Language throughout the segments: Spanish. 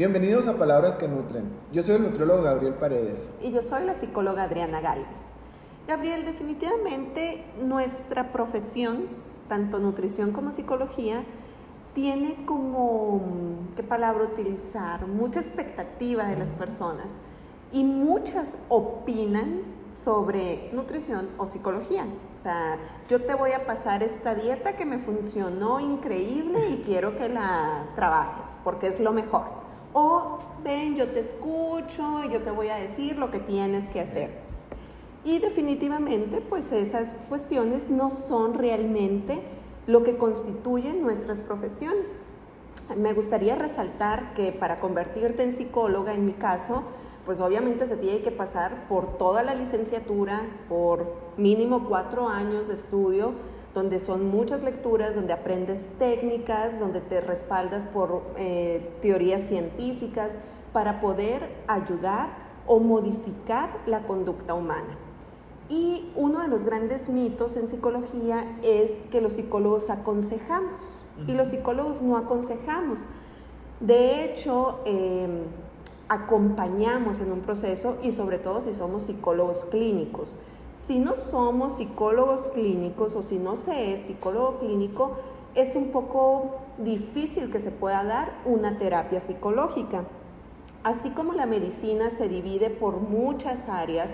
Bienvenidos a Palabras que Nutren. Yo soy el nutriólogo Gabriel Paredes. Y yo soy la psicóloga Adriana Galvez. Gabriel, definitivamente nuestra profesión, tanto nutrición como psicología, tiene como, ¿qué palabra utilizar? Mucha expectativa de las personas y muchas opinan sobre nutrición o psicología. O sea, yo te voy a pasar esta dieta que me funcionó increíble y quiero que la trabajes porque es lo mejor. O ven, yo te escucho y yo te voy a decir lo que tienes que hacer. Y definitivamente, pues esas cuestiones no son realmente lo que constituyen nuestras profesiones. Me gustaría resaltar que para convertirte en psicóloga, en mi caso, pues obviamente se tiene que pasar por toda la licenciatura, por mínimo cuatro años de estudio, donde son muchas lecturas, donde aprendes técnicas, donde te respaldas por eh, teorías científicas para poder ayudar o modificar la conducta humana. Y uno de los grandes mitos en psicología es que los psicólogos aconsejamos y los psicólogos no aconsejamos. De hecho, em, acompañamos en un proceso y sobre todo si somos psicólogos clínicos. Si no somos psicólogos clínicos o si no se es psicólogo clínico, es un poco difícil que se pueda dar una terapia psicológica. Así como la medicina se divide por muchas áreas,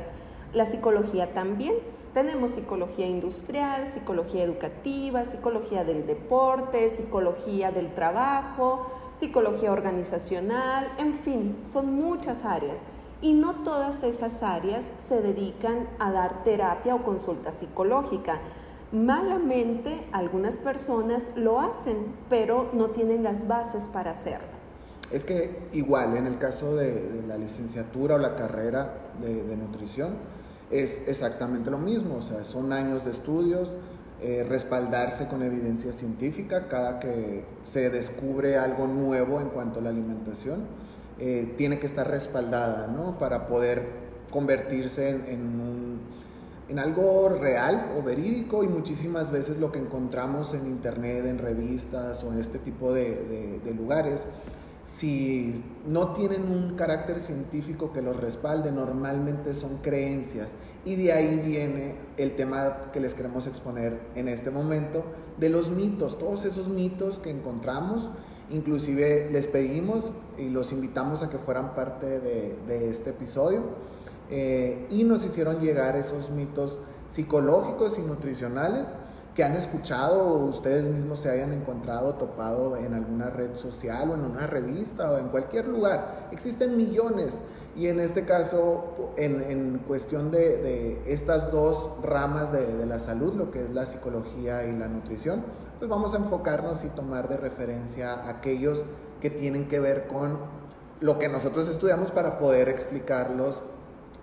la psicología también. Tenemos psicología industrial, psicología educativa, psicología del deporte, psicología del trabajo, psicología organizacional, en fin, son muchas áreas y no todas esas áreas se dedican a dar terapia o consulta psicológica. Malamente algunas personas lo hacen, pero no tienen las bases para hacerlo. Es que igual en el caso de, la licenciatura o la carrera de, nutrición es exactamente lo mismo, o sea, son años de estudios, eh, respaldarse con evidencia científica cada que se descubre algo nuevo en cuanto a la alimentación eh, tiene que estar respaldada, ¿no? Para poder convertirse en, en, algo real o verídico y muchísimas veces lo que encontramos en internet, en revistas o en este tipo de, de, lugares, si no tienen un carácter científico que los respalde, normalmente son creencias. Y de ahí viene el tema que les queremos exponer en este momento, de los mitos, todos esos mitos que encontramos Inclusive les pedimos y los invitamos a que fueran parte de, este episodio eh, y nos hicieron llegar esos mitos psicológicos y nutricionales que han escuchado o ustedes mismos se hayan encontrado topado en alguna red social o en una revista o en cualquier lugar. Existen millones y en este caso, en, cuestión de, estas dos ramas de, de la salud, lo que es la psicología y la nutrición, pues vamos a enfocarnos y tomar de referencia aquellos que tienen que ver con lo que nosotros estudiamos para poder explicarlos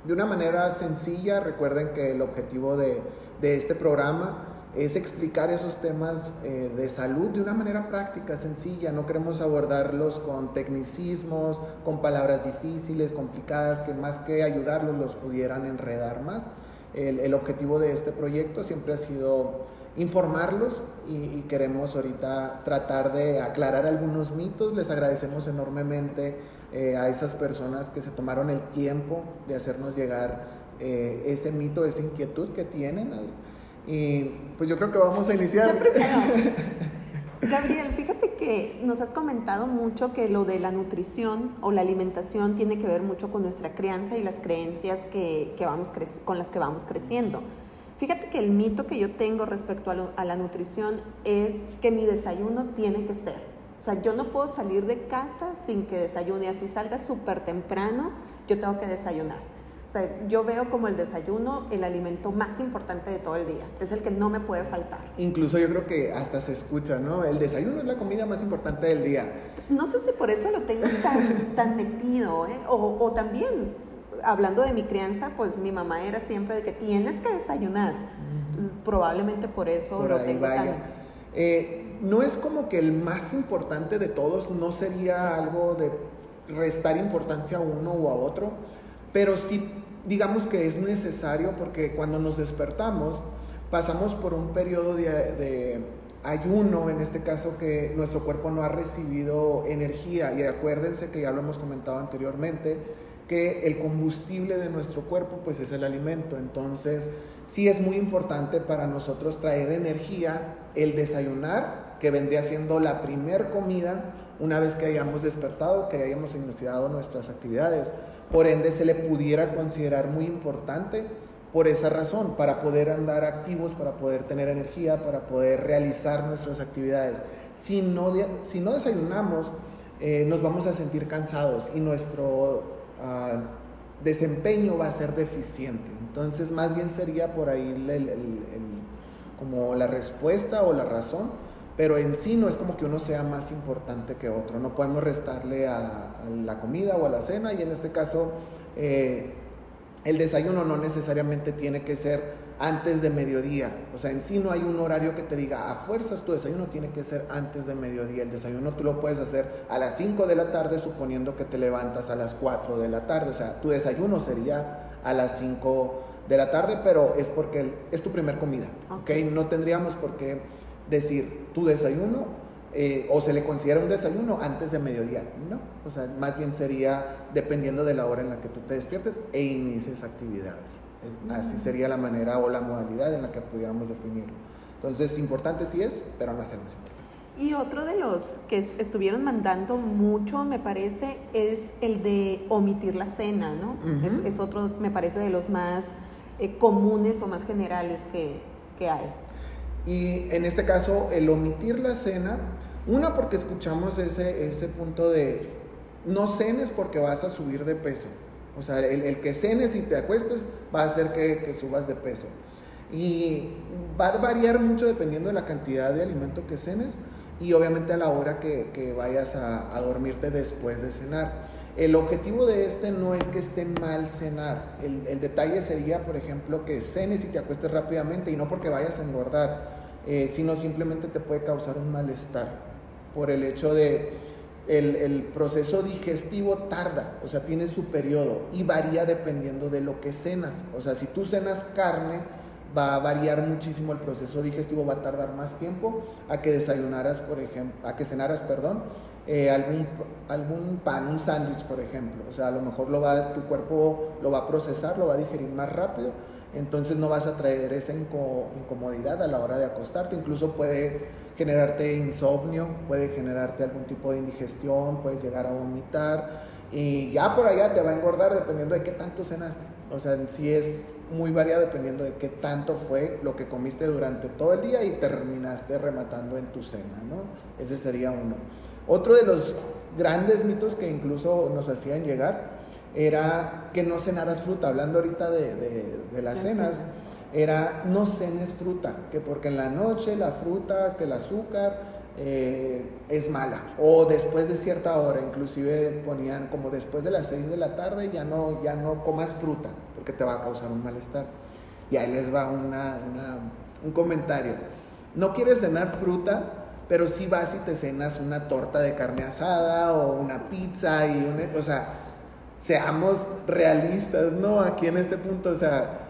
de una manera sencilla. Recuerden que el objetivo de, este programa es explicar esos temas eh, de salud de una manera práctica, sencilla. No queremos abordarlos con tecnicismos, con palabras difíciles, complicadas, que más que ayudarlos los pudieran enredar más. El objetivo de este proyecto siempre ha sido informarlos y, queremos ahorita tratar de aclarar algunos mitos. Les agradecemos enormemente eh, a esas personas que se tomaron el tiempo de hacernos llegar eh, ese mito, esa inquietud que tienen. Y pues yo creo que vamos a iniciar. Gabriel, fíjate que nos has comentado mucho que lo de la nutrición o la alimentación tiene que ver mucho con nuestra crianza y las creencias que, que vamos con las que vamos creciendo. Fíjate que el mito que yo tengo respecto a, la nutrición es que mi desayuno tiene que ser. O sea, yo no puedo salir de casa sin que desayune. Así salga súper temprano, yo tengo que desayunar. O sea, yo veo como el desayuno el alimento más importante de todo el día. Es el que no me puede faltar. Incluso yo creo que hasta se escucha, ¿no? El desayuno es la comida más importante del día. No sé si por eso lo tengo tan, tan metido, ¿eh? O, o también hablando de mi crianza, pues mi mamá era siempre de que tienes que desayunar. Entonces, probablemente por eso lo tengo tan... Eh, no es como que el más importante de todos, no sería algo de restar importancia a uno o a otro, pero sí digamos que es necesario porque cuando nos despertamos pasamos por un periodo de, ayuno, en este caso que nuestro cuerpo no ha recibido energía, y acuérdense que ya lo hemos comentado anteriormente, que el combustible de nuestro cuerpo pues es el alimento, entonces sí es muy importante para nosotros traer energía el desayunar, que vendría siendo la primer comida una vez que hayamos despertado, que hayamos iniciado nuestras actividades. Por ende se le pudiera considerar muy importante por esa razón, para poder andar activos, para poder tener energía, para poder realizar nuestras actividades. Si no, si no desayunamos, eh, nos vamos a sentir cansados y nuestro ah, desempeño va a ser deficiente. Entonces, más bien sería por ahí como la respuesta o la razón, pero en sí no es como que uno sea más importante que otro. No podemos restarle a, la comida o a la cena y en este caso... Eh, el desayuno no necesariamente tiene que ser antes de mediodía. O sea, en sí no hay un horario que te diga, a fuerzas tu desayuno tiene que ser antes de mediodía. El desayuno tú lo puedes hacer a las 5 de la tarde suponiendo que te levantas a las 4 de la tarde. O sea, tu desayuno sería a las 5 de la tarde, pero es porque es tu primer comida. ¿ok? No tendríamos por qué decir tu desayuno eh, o se le considera un desayuno antes de mediodía. No, o sea, más bien sería dependiendo de la hora en la que tú te despiertes e inicies actividades. Así sería la manera o la modalidad en la que pudiéramos definirlo. Entonces, importante sí es, pero no es importante. Y otro de los que estuvieron mandando mucho, me parece, es el de omitir la cena, ¿no? es, otro, me parece, de los más eh, comunes o más generales que, que hay. Y en este caso, el omitir la cena, una porque escuchamos ese, ese punto de no cenes porque vas a subir de peso. O sea, el, que cenes y te acuestes va a hacer que, subas de peso. Y va a variar mucho dependiendo de la cantidad de alimento que cenes y obviamente a la hora que, vayas a, dormirte después de cenar. El objetivo de este no es que esté mal cenar. El, detalle sería, por ejemplo, que cenes y te acuestes rápidamente y no porque vayas a engordar, eh, sino simplemente te puede causar un malestar por el hecho de el, el, proceso digestivo tarda, o sea, tiene su periodo y varía dependiendo de lo que cenas. O sea, si tú cenas carne, va a variar muchísimo el proceso digestivo, va a tardar más tiempo a que desayunaras, por ejemplo, a que cenaras, perdón, eh, algún, pan, un sándwich, por ejemplo. O sea, a lo mejor lo va, tu cuerpo lo va a procesar, lo va a digerir más rápido entonces no vas a traer esa incomodidad a la hora de acostarte, incluso puede generarte insomnio, puede generarte algún tipo de indigestión, puedes llegar a vomitar y ya por allá te va a engordar dependiendo de qué tanto cenaste. O sea, sí es muy variado dependiendo de qué tanto fue lo que comiste durante todo el día y terminaste rematando en tu cena, ¿no? Ese sería uno. Otro de los grandes mitos que incluso nos hacían llegar era que no cenaras fruta, hablando ahorita de, las cenas, era no cenes fruta, que porque en la noche la fruta, que el azúcar eh, es mala, o después de cierta hora, inclusive ponían como después de las 6 de la tarde ya no, ya no comas fruta, porque te va a causar un malestar. Y ahí les va una, un comentario. No quieres cenar fruta, pero sí vas y te cenas una torta de carne asada o una pizza y o sea, seamos realistas, ¿no? Aquí en este punto, o sea,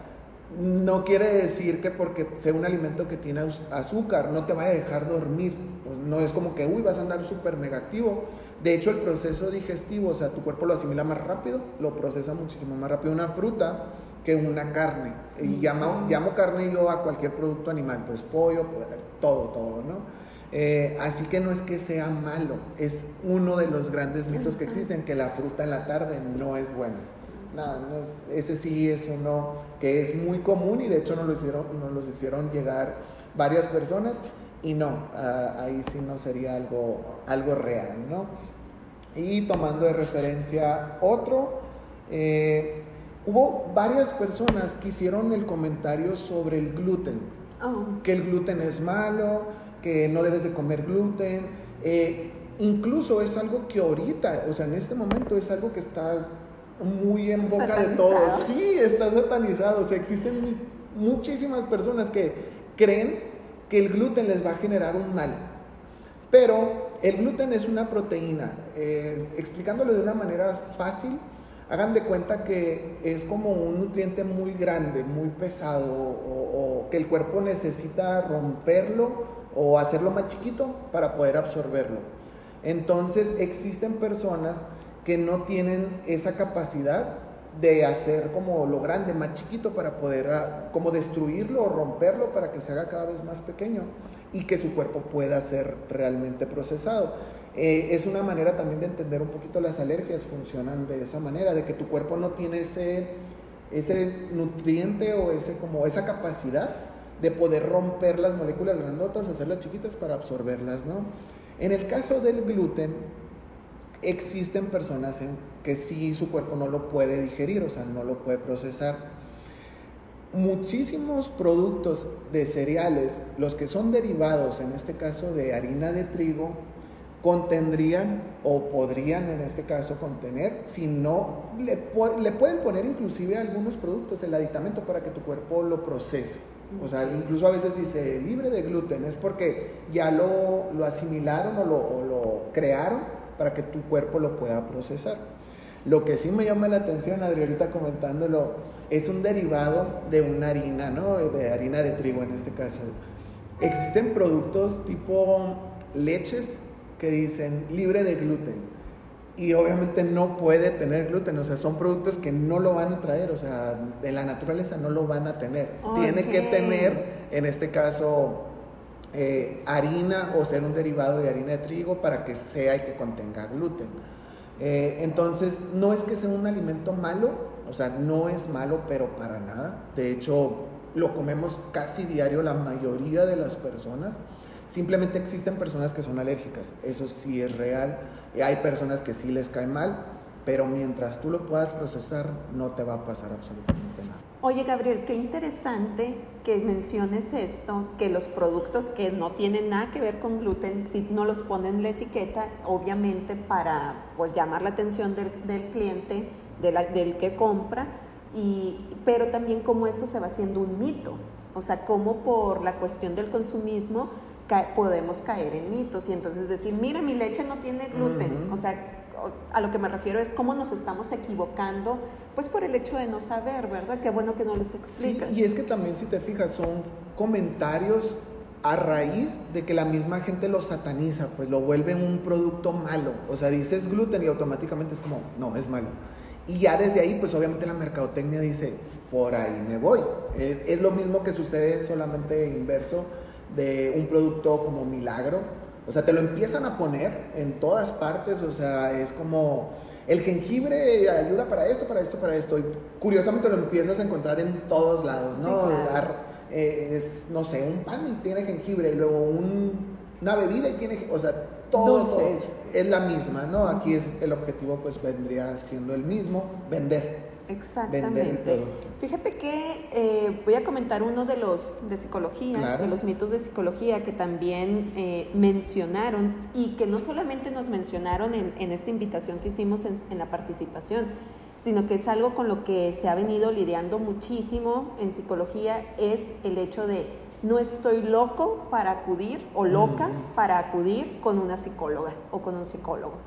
no quiere decir que porque sea un alimento que tiene azúcar no te va a dejar dormir. Pues no es como que, uy, vas a andar súper negativo. De hecho, el proceso digestivo, o sea, tu cuerpo lo asimila más rápido, lo procesa muchísimo más rápido una fruta que una carne. Y llamo, llamo carne yo a cualquier producto animal, pues pollo, pues, todo, todo, ¿no? Eh, así que no es que sea malo, es uno de los grandes mitos que existen, que la fruta en la tarde no es buena. No, ese sí es uno que es muy común y de hecho nos lo hicieron, nos los hicieron llegar varias personas y no, ah, ahí sí no sería algo, algo real, ¿no? Y tomando de referencia otro, eh, hubo varias personas que hicieron el comentario sobre el gluten, oh. que el gluten es malo, que no debes de comer gluten. Eh, incluso es algo que ahorita, o sea, en este momento es algo que está muy en boca de todos. Sí, está satanizado. O sea, existen muchísimas personas que creen que el gluten les va a generar un mal. Pero el gluten es una proteína. Eh, explicándolo de una manera fácil, Hagan de cuenta que es como un nutriente muy grande, muy pesado, o, que el cuerpo necesita romperlo o hacerlo más chiquito para poder absorberlo. Entonces existen personas que no tienen esa capacidad de hacer como lo grande, más chiquito para poder ah, como destruirlo o romperlo para que se haga cada vez más pequeño y que su cuerpo pueda ser realmente procesado. Eh, es una manera también de entender un poquito las alergias, funcionan de esa manera, de que tu cuerpo no tiene ese, ese nutriente o ese, como esa capacidad de poder romper las moléculas grandotas, hacerlas chiquitas para absorberlas, ¿no? En el caso del gluten, existen personas en que sí su cuerpo no lo puede digerir, o sea, no lo puede procesar. Muchísimos productos de cereales, los que son derivados, en este caso de harina de trigo, contendrían o podrían en este caso contener, si no, le, pueden poner inclusive algunos productos, el aditamento para que tu cuerpo lo procese. O sea, incluso a veces dice libre de gluten, es porque ya lo, lo asimilaron o lo, o lo, crearon para que tu cuerpo lo pueda procesar. Lo que sí me llama la atención, Adri, ahorita comentándolo, es un derivado de una harina, ¿no? De harina de trigo en este caso. Existen productos tipo leches que dicen libre de gluten. Y obviamente no puede tener gluten, o sea, son productos que no lo van a traer, o sea, en la naturaleza no lo van a tener. Tiene que tener, en este caso, eh, harina o ser un derivado de harina de trigo para que sea y que contenga gluten. Eh, entonces, no es que sea un alimento malo, o sea, no es malo, pero para nada. De hecho, lo comemos casi diario la mayoría de las personas. Simplemente existen personas que son alérgicas, eso sí es real. Hay personas que sí les cae mal, pero mientras tú lo puedas procesar, no te va a pasar absolutamente nada. Oye, Gabriel, qué interesante que menciones esto, que los productos que no tienen nada que ver con gluten, si no los ponen en la etiqueta, obviamente para pues llamar la atención del, del cliente, de la, del que compra, y, pero también como esto se va haciendo un mito, o sea, como por la cuestión del consumismo podemos caer en mitos. Y entonces decir, mira, mi leche no tiene gluten. O sea, a lo que me refiero es cómo nos estamos equivocando, pues por el hecho de no saber, ¿verdad? Qué bueno que no los explicas. y es que también si te fijas son comentarios a raíz de que la misma gente lo sataniza, pues lo vuelve un producto malo. O sea, dices gluten y automáticamente es como, no, es malo. Y ya desde ahí, pues obviamente la mercadotecnia dice, por ahí me voy. Es, es lo mismo que sucede solamente inverso de un producto como Milagro. O sea, te lo empiezan a poner en todas partes, o sea, es como el jengibre ayuda para esto, para esto, para esto. Y curiosamente lo empiezas a encontrar en todos lados, ¿no? Eh, es, no sé, un pan y tiene jengibre, y luego una bebida y tiene, o sea, todo es, es, la misma, ¿no? Aquí es el objetivo, pues vendría siendo el mismo, vender. Exactamente. Fíjate que eh, voy a comentar uno de los de psicología, de los mitos de psicología que también eh, mencionaron y que no solamente nos mencionaron en, esta invitación que hicimos en, en, la participación, sino que es algo con lo que se ha venido lidiando muchísimo en psicología, es el hecho de no estoy loco para acudir o loca para acudir con una psicóloga o con un psicólogo.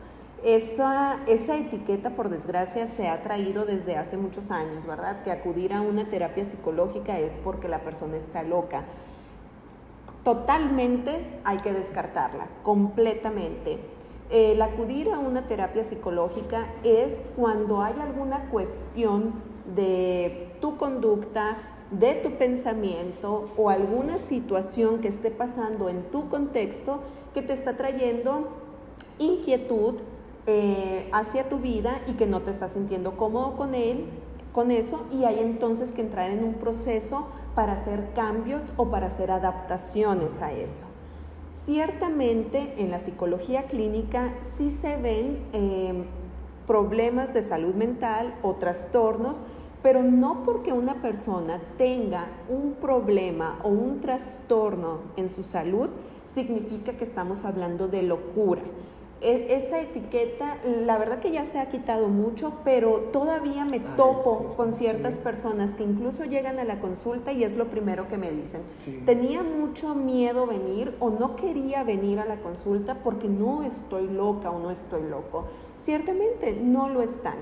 Esa, esa etiqueta, por desgracia, se ha traído desde hace muchos años, ¿verdad? Que acudir a una terapia psicológica es porque la persona está loca. Totalmente hay que descartarla, completamente. El acudir a una terapia psicológica es cuando hay alguna cuestión de tu conducta, de tu pensamiento o alguna situación que esté pasando en tu contexto que te está trayendo inquietud, eh, hacia tu vida y que no te estás sintiendo cómodo con él, con eso, y hay entonces que entrar en un proceso para hacer cambios o para hacer adaptaciones a eso. Ciertamente en la psicología clínica sí se ven eh, problemas de salud mental o trastornos, pero no porque una persona tenga un problema o un trastorno en su salud significa que estamos hablando de locura. E, esa etiqueta, la verdad que ya se ha quitado mucho, pero todavía me topo con ciertas personas que incluso llegan a la consulta y es lo primero que me dicen. Tenía mucho miedo venir o no quería venir a la consulta porque no estoy loca o no estoy loco. Ciertamente no lo están.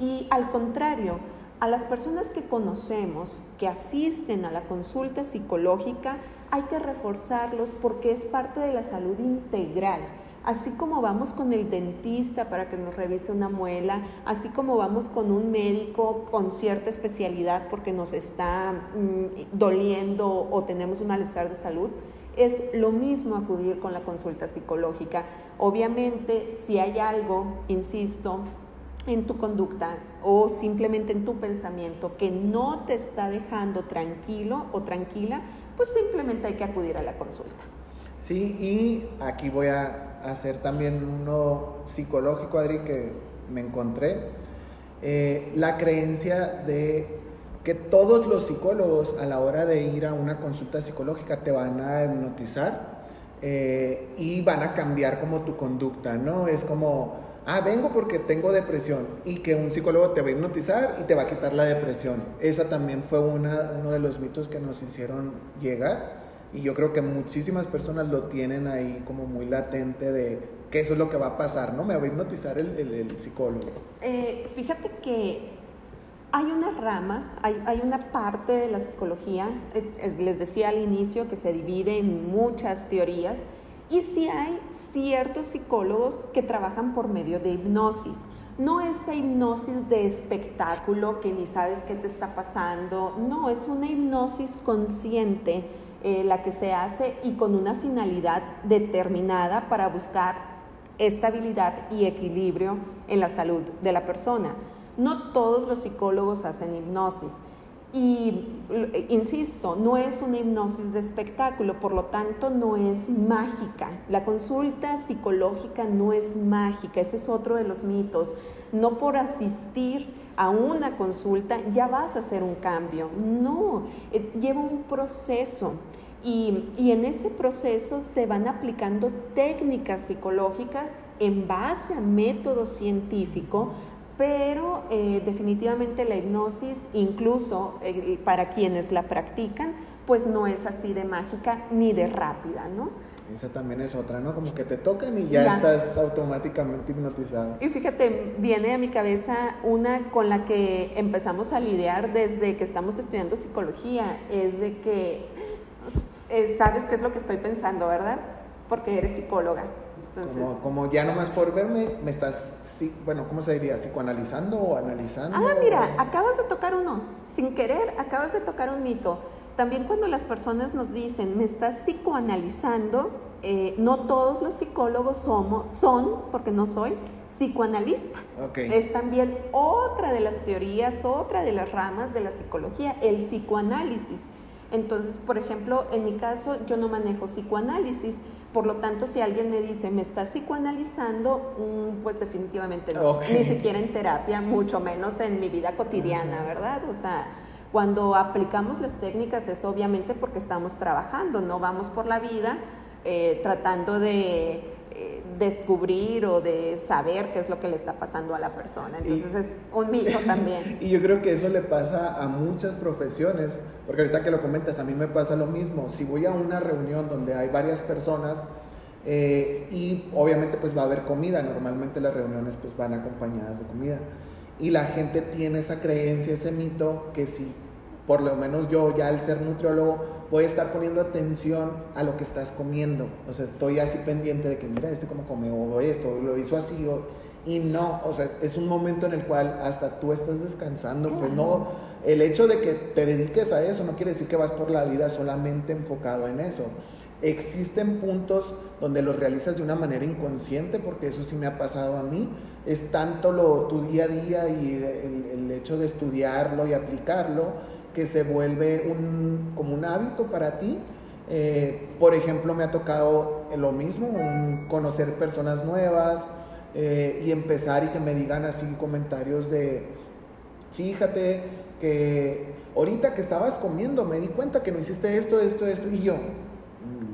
Y al contrario, a las personas que conocemos, que asisten a la consulta psicológica, hay que reforzarlos porque es parte de la salud integral. Así como vamos con el dentista para que nos revise una muela, así como vamos con un médico con cierta especialidad porque nos está mm, doliendo o tenemos un malestar de salud, es lo mismo acudir con la consulta psicológica. Obviamente, si hay algo, insisto, en tu conducta o simplemente en tu pensamiento que no te está dejando tranquilo o tranquila, pues simplemente hay que acudir a la consulta. Sí, y aquí voy a hacer también uno psicológico, Adri, que me encontré. Eh, la creencia de que todos los psicólogos a la hora de ir a una consulta psicológica te van a hipnotizar eh, y van a cambiar como tu conducta, ¿no? Es como ah, vengo porque tengo depresión y que un psicólogo te va a hipnotizar y te va a quitar la depresión. Esa también fue una, uno de los mitos que nos hicieron llegar y yo creo que muchísimas personas lo tienen ahí como muy latente de que eso es lo que va a pasar, ¿no? Me va a hipnotizar el, psicólogo. Eh, fíjate que hay una rama, hay, hay, una parte de la psicología, eh, les decía al inicio que se divide en muchas teorías, y sí hay ciertos psicólogos que trabajan por medio de hipnosis. No esta hipnosis de espectáculo que ni sabes qué te está pasando, no, es una hipnosis consciente eh, la que se hace y con una finalidad determinada para buscar estabilidad y equilibrio en la salud de la persona. No todos los psicólogos hacen hipnosis. Y insisto, no es una hipnosis de espectáculo, por lo tanto no es mágica. La consulta psicológica no es mágica, ese es otro de los mitos. No por asistir a una consulta ya vas a hacer un cambio, no, eh, lleva un proceso. Y, y en ese proceso se van aplicando técnicas psicológicas en base a método científico pero eh, definitivamente la hipnosis, incluso eh, para quienes la practican, pues no es así de mágica ni de rápida, ¿no? Esa también es otra, ¿no? Como que te tocan y ya, estás automáticamente hipnotizado. Y fíjate, viene a mi cabeza una con la que empezamos a lidiar desde que estamos estudiando psicología, es de que eh, sabes qué es lo que estoy pensando, ¿verdad? Porque eres psicóloga como, como, ya nomás por verme, me estás, sí, bueno, ¿cómo se diría? ¿Psicoanalizando o analizando? Ah, mira, acabas de tocar uno. Sin querer, acabas de tocar un mito. También cuando las personas nos dicen, me estás psicoanalizando, eh, no todos los psicólogos somos, son, porque no soy, psicoanalista. Okay. Es también otra de las teorías, otra de las ramas de la psicología, el psicoanálisis. Entonces, por ejemplo, en mi caso, yo no manejo psicoanálisis, por lo tanto, si alguien me dice, me está psicoanalizando, mm, pues definitivamente no. Ni siquiera en terapia, mucho menos en mi vida cotidiana, ¿verdad? O sea, cuando aplicamos las técnicas es obviamente porque estamos trabajando, no vamos por la vida eh, tratando de descubrir o de saber qué es lo que le está pasando a la persona. Entonces es un mito también. Y yo creo que eso le pasa a muchas profesiones, porque ahorita que lo comentas, a mí me pasa lo mismo. Si voy a una reunión donde hay varias personas eh, y obviamente pues va a haber comida, normalmente las reuniones pues van acompañadas de comida. Y la gente tiene esa creencia, ese mito, que si por lo menos yo ya al ser nutriólogo voy a estar poniendo atención a lo que estás comiendo. O sea, estoy así pendiente de que, mira, este cómo come, o esto, o lo hizo así, o, y no, o sea, es un momento en el cual hasta tú estás descansando, pues no, el hecho de que te dediques a eso no quiere decir que vas por la vida solamente enfocado en eso. Existen puntos donde los realizas de una manera inconsciente, porque eso sí me ha pasado a mí. Es tanto lo, tu día a día y el hecho de estudiarlo y aplicarlo, que se vuelve un, como un hábito para ti. Eh, por ejemplo, me ha tocado lo mismo, conocer personas nuevas eh, y empezar y que me digan así comentarios de, fíjate que ahorita que estabas comiendo me di cuenta que no hiciste esto, esto, esto, y yo,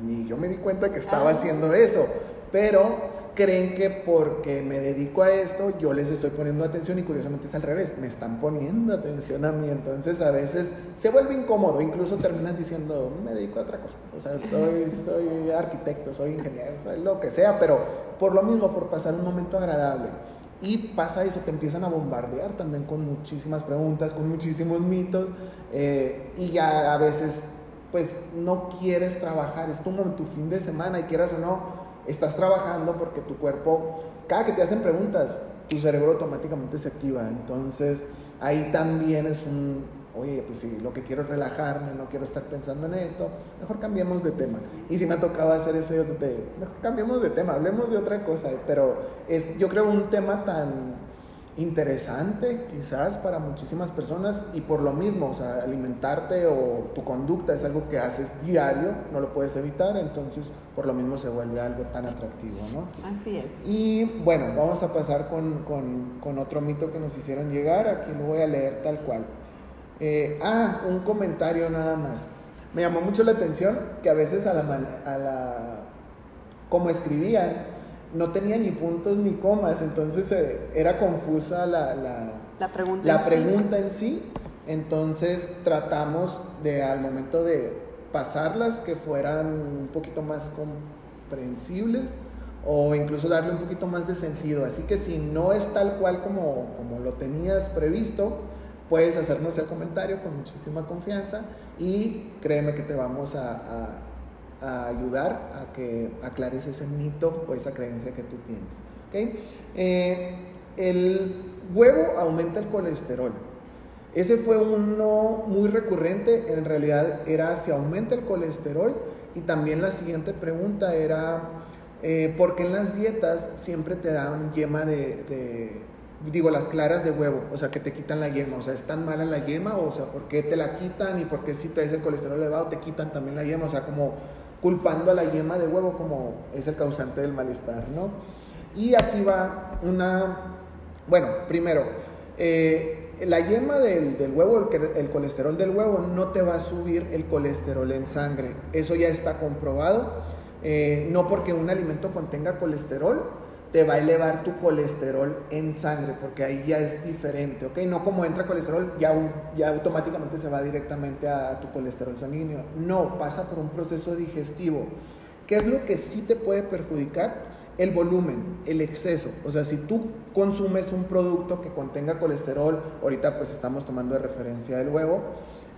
ni yo me di cuenta que estaba haciendo eso, pero creen que porque me dedico a esto, yo les estoy poniendo atención y curiosamente es al revés, me están poniendo atención a mí, entonces a veces se vuelve incómodo, incluso terminas diciendo, me dedico a otra cosa, o sea, soy, soy arquitecto, soy ingeniero, soy lo que sea, pero por lo mismo, por pasar un momento agradable. Y pasa eso, te empiezan a bombardear también con muchísimas preguntas, con muchísimos mitos, eh, y ya a veces pues no quieres trabajar, es como tu fin de semana y quieras o no, estás trabajando porque tu cuerpo, cada que te hacen preguntas, tu cerebro automáticamente se activa. Entonces ahí también es un, oye, pues si lo que quiero es relajarme, no quiero estar pensando en esto, mejor cambiemos de tema. Y si me tocaba hacer eso, mejor cambiemos de tema, hablemos de otra cosa. Pero es, yo creo, un tema tan interesante quizás para muchísimas personas y por lo mismo, o sea, alimentarte o tu conducta es algo que haces diario, no lo puedes evitar, entonces por lo mismo se vuelve algo tan atractivo, ¿no? Así es. Y bueno, vamos a pasar con, con, con otro mito que nos hicieron llegar, aquí lo voy a leer tal cual. Eh, ah, un comentario nada más. Me llamó mucho la atención que a veces a la, a la como escribían, no tenía ni puntos ni comas, entonces eh, era confusa la, la, pregunta, la en, pregunta sí. en sí. Entonces tratamos de al momento de pasarlas que fueran un poquito más comprensibles o incluso darle un poquito más de sentido. Así que si no es tal cual como, como lo tenías previsto, puedes hacernos el comentario con muchísima confianza y créeme que te vamos a a ayudar a que aclares ese mito o esa creencia que tú tienes. Eh, el huevo aumenta el colesterol. Ese fue uno muy recurrente, en realidad era si aumenta el colesterol y también la siguiente pregunta era, eh, ¿por qué en las dietas siempre te dan yema de, de, digo, las claras de huevo? O sea, que te quitan la yema, o sea, ¿es tan mala la yema? O sea, ¿por qué te la quitan y por qué si traes el colesterol elevado te quitan también la yema? O sea, como culpando a la yema de huevo como es el causante del malestar, ¿no? Y aquí va una, bueno, primero, eh, la yema del, del huevo, el, colesterol del huevo, no te va a subir el colesterol en sangre. Eso ya está comprobado. Eh, no porque un alimento contenga colesterol, te va a elevar tu colesterol en sangre, porque ahí ya es diferente, ¿ok? No como entra colesterol, ya, ya automáticamente se va directamente a, tu colesterol sanguíneo. No, pasa por un proceso digestivo. ¿Qué es lo que sí te puede perjudicar? El volumen, el exceso. O sea, si tú consumes un producto que contenga colesterol, ahorita pues estamos tomando de referencia el huevo,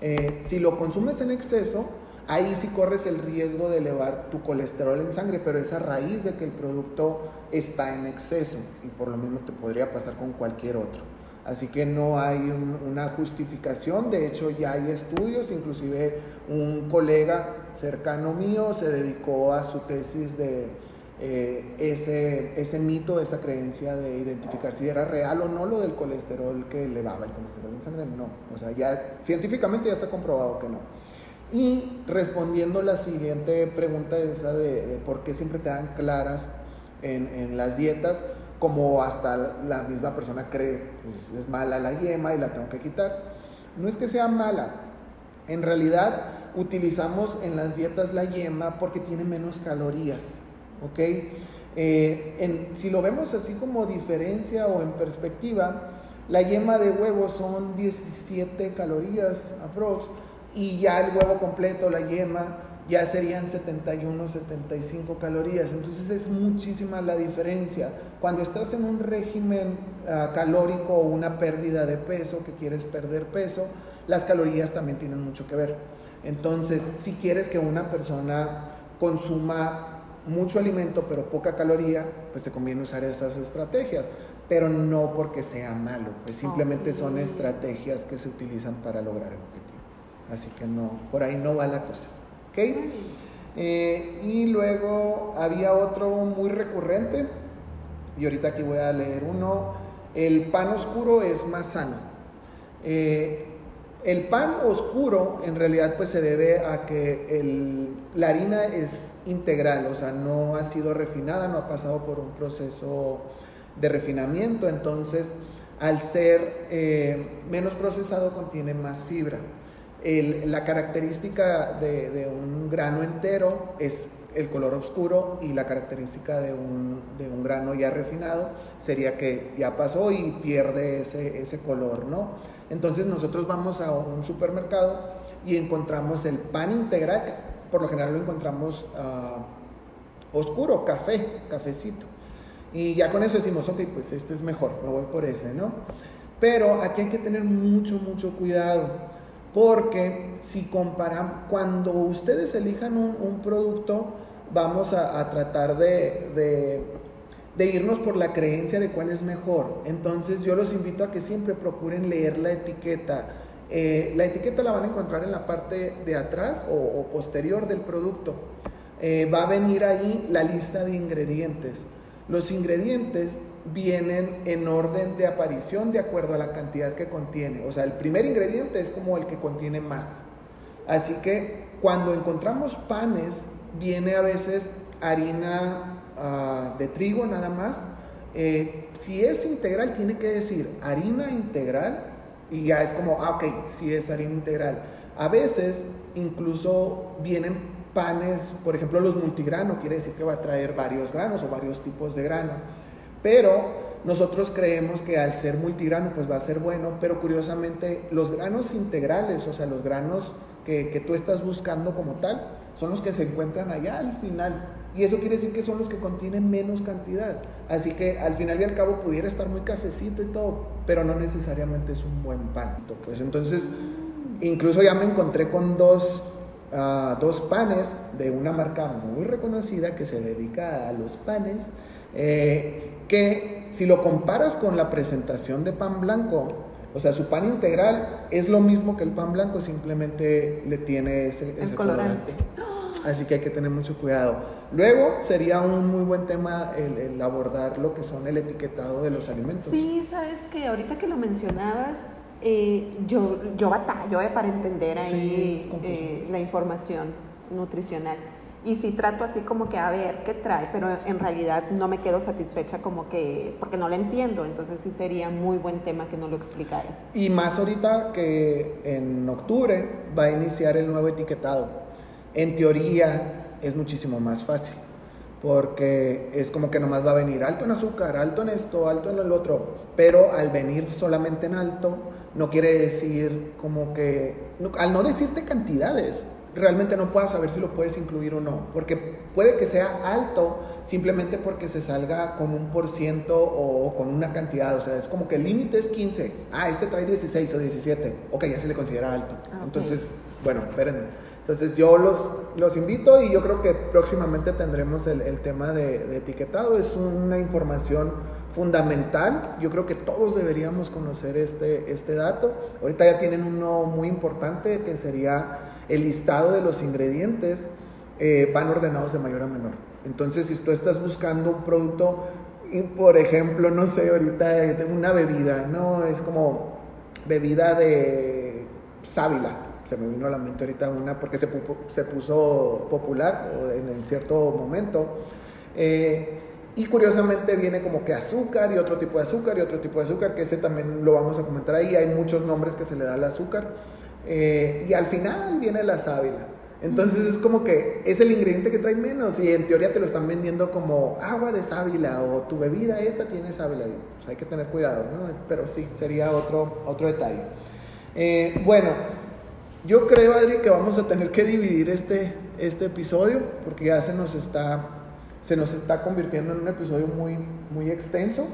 eh, si lo consumes en exceso, ahí sí corres el riesgo de elevar tu colesterol en sangre, pero es a raíz de que el producto está en exceso y por lo mismo te podría pasar con cualquier otro. Así que no hay un, una justificación, de hecho ya hay estudios, inclusive un colega cercano mío se dedicó a su tesis de eh, ese, ese mito, esa creencia de identificar si era real o no lo del colesterol que elevaba el colesterol en sangre. No, o sea, ya científicamente ya está comprobado que no. Y respondiendo la siguiente pregunta esa de, por qué siempre te dan claras en, en, las dietas, como hasta la misma persona cree, pues es mala la yema y la tengo que quitar. No es que sea mala, en realidad utilizamos en las dietas la yema porque tiene menos calorías, ¿ok? Eh, en, si lo vemos así como diferencia o en perspectiva, la yema de huevo son 17 calorías aprox y ya el huevo completo, la yema, ya serían 71, 75 calorías. Entonces es muchísima la diferencia. Cuando estás en un régimen uh, calórico o una pérdida de peso, que quieres perder peso, las calorías también tienen mucho que ver. Entonces, si quieres que una persona consuma mucho alimento pero poca caloría, pues te conviene usar esas estrategias. Pero no porque sea malo, pues simplemente son estrategias que se utilizan para lograr el objetivo. Así que no, por ahí no va la cosa. ¿Ok? Eh, y luego había otro muy recurrente, y ahorita aquí voy a leer uno, el pan oscuro es más sano. Eh, el pan oscuro en realidad pues se debe a que el, la harina es integral, o sea, no ha sido refinada, no ha pasado por un proceso de refinamiento, entonces al ser eh, menos procesado contiene más fibra la característica de, un grano entero es el color oscuro y la característica de un, grano ya refinado sería que ya pasó y pierde ese, color, ¿no? Entonces nosotros vamos a un supermercado y encontramos el pan integral, por lo general lo encontramos uh, oscuro, café, cafecito. Y ya con eso decimos, ok, pues este es mejor, me voy por ese, ¿no? Pero aquí hay que tener mucho, mucho cuidado, porque si comparan, cuando ustedes elijan un, producto, vamos a, tratar de, de, irnos por la creencia de cuál es mejor. Entonces yo los invito a que siempre procuren leer la etiqueta. Eh, la etiqueta la van a encontrar en la parte de atrás o, posterior del producto. Eh, va a venir ahí la lista de ingredientes. Los ingredientes vienen en orden de aparición de acuerdo a la cantidad que contiene. O sea, el primer ingrediente es como el que contiene más. Así que cuando encontramos panes, viene a veces harina ah, de trigo nada más. Eh, si es integral, tiene que decir harina integral y ya es como, ah, ok, si es harina integral. A veces incluso vienen panes, por ejemplo, los multigrano, quiere decir que va a traer varios granos o varios tipos de grano. Pero nosotros creemos que al ser multigrano, pues va a ser bueno, pero curiosamente los granos integrales, o sea, los granos que, que tú estás buscando como tal, son los que se encuentran allá al final. Y eso quiere decir que son los que contienen menos cantidad. Así que al final y al cabo pudiera estar muy cafecito y todo, pero no necesariamente es un buen pan. Pues entonces, incluso ya me encontré con dos dos panes de una marca muy reconocida que se dedica a los panes, eh, que si lo comparas con la presentación de pan blanco, o sea, su pan integral es lo mismo que el pan blanco, simplemente le tiene ese, colorante. Así que hay que tener mucho cuidado. Luego sería un muy buen tema el, abordar lo que son el etiquetado de los alimentos. Sí, sabes que ahorita que lo mencionabas, eh, yo, yo batallo eh, para entender ahí eh, la información nutricional. Y si trato así como que a ver qué trae, pero en realidad no me quedo satisfecha como que, porque no lo entiendo, entonces sí sería muy buen tema que no lo explicaras. Y más ahorita que en octubre va a iniciar el nuevo etiquetado. En teoría es muchísimo más fácil, porque es como que nomás va a venir alto en azúcar, alto en esto, alto en el otro, pero al venir solamente en alto, no quiere decir como que, al no decirte cantidades, realmente no puedas saber si lo puedes incluir o no, porque puede que sea alto simplemente porque se salga con un por ciento o con una cantidad, o sea, es como que el límite es 15, ah, este trae 16 o 17, ok, ya se le considera alto. Ah, Entonces, bueno, espérenme. Entonces yo los, los invito y yo creo que próximamente tendremos el, el tema de, de etiquetado, es una información fundamental. Yo creo que todos deberíamos conocer este, este dato. Ahorita ya tienen uno muy importante que sería el listado de los ingredientes. Eh, van ordenados de mayor a menor. Entonces, si tú estás buscando un producto, por ejemplo, no sé, ahorita una bebida, ¿no? Es como bebida de sábila. Se me vino a la mente ahorita una porque se, se puso popular en, cierto momento. Eh, y curiosamente viene como que azúcar y otro tipo de azúcar y otro tipo de azúcar, que ese también lo vamos a comentar ahí. Hay muchos nombres que se le da al azúcar. Eh, y al final viene la sábila. Entonces es como que es el ingrediente que trae menos y en teoría te lo están vendiendo como agua de sábila o tu bebida esta tiene sábila. Pues hay que tener cuidado, ¿no? Pero sí, sería otro, otro detalle. Eh, bueno, yo creo, Adri, que vamos a tener que dividir este, este episodio porque ya se nos está se nos está convirtiendo en un episodio muy, muy extenso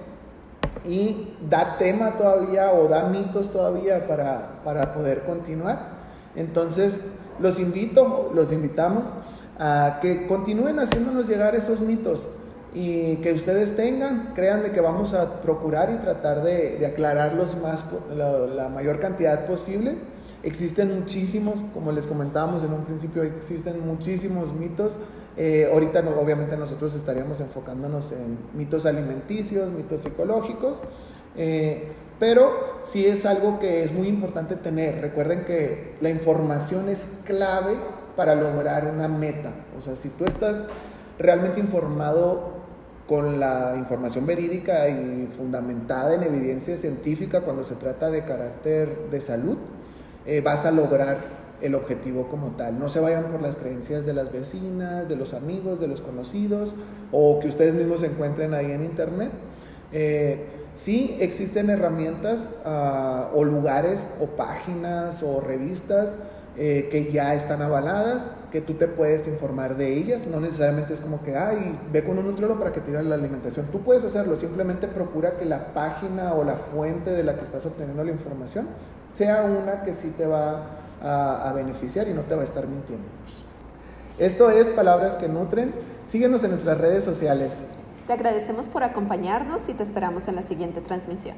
y da tema todavía o da mitos todavía para, para poder continuar. Entonces, los invito, los invitamos a que continúen haciéndonos llegar esos mitos y que ustedes tengan, crean de que vamos a procurar y tratar de, de aclararlos más, la, mayor cantidad posible. Existen muchísimos, como les comentábamos en un principio, existen muchísimos mitos eh, ahorita obviamente nosotros estaríamos enfocándonos en mitos alimenticios, mitos psicológicos, eh, pero sí es algo que es muy importante tener. Recuerden que la información es clave para lograr una meta. O sea, si tú estás realmente informado con la información verídica y fundamentada en evidencia científica cuando se trata de carácter de salud, eh, vas a lograr el objetivo como tal. No se vayan por las creencias de las vecinas, de los amigos, de los conocidos o que ustedes mismos encuentren ahí en internet. Eh, sí existen herramientas ah, o lugares o páginas o revistas eh, que ya están avaladas, que tú te puedes informar de ellas, no necesariamente es como que, ay, ve con un nutriólogo para que te diga la alimentación, tú puedes hacerlo, simplemente procura que la página o la fuente de la que estás obteniendo la información sea una que sí te va a, beneficiar y no te va a estar mintiendo. Esto es Palabras que Nutren, síguenos en nuestras redes sociales. Te agradecemos por acompañarnos y te esperamos en la siguiente transmisión.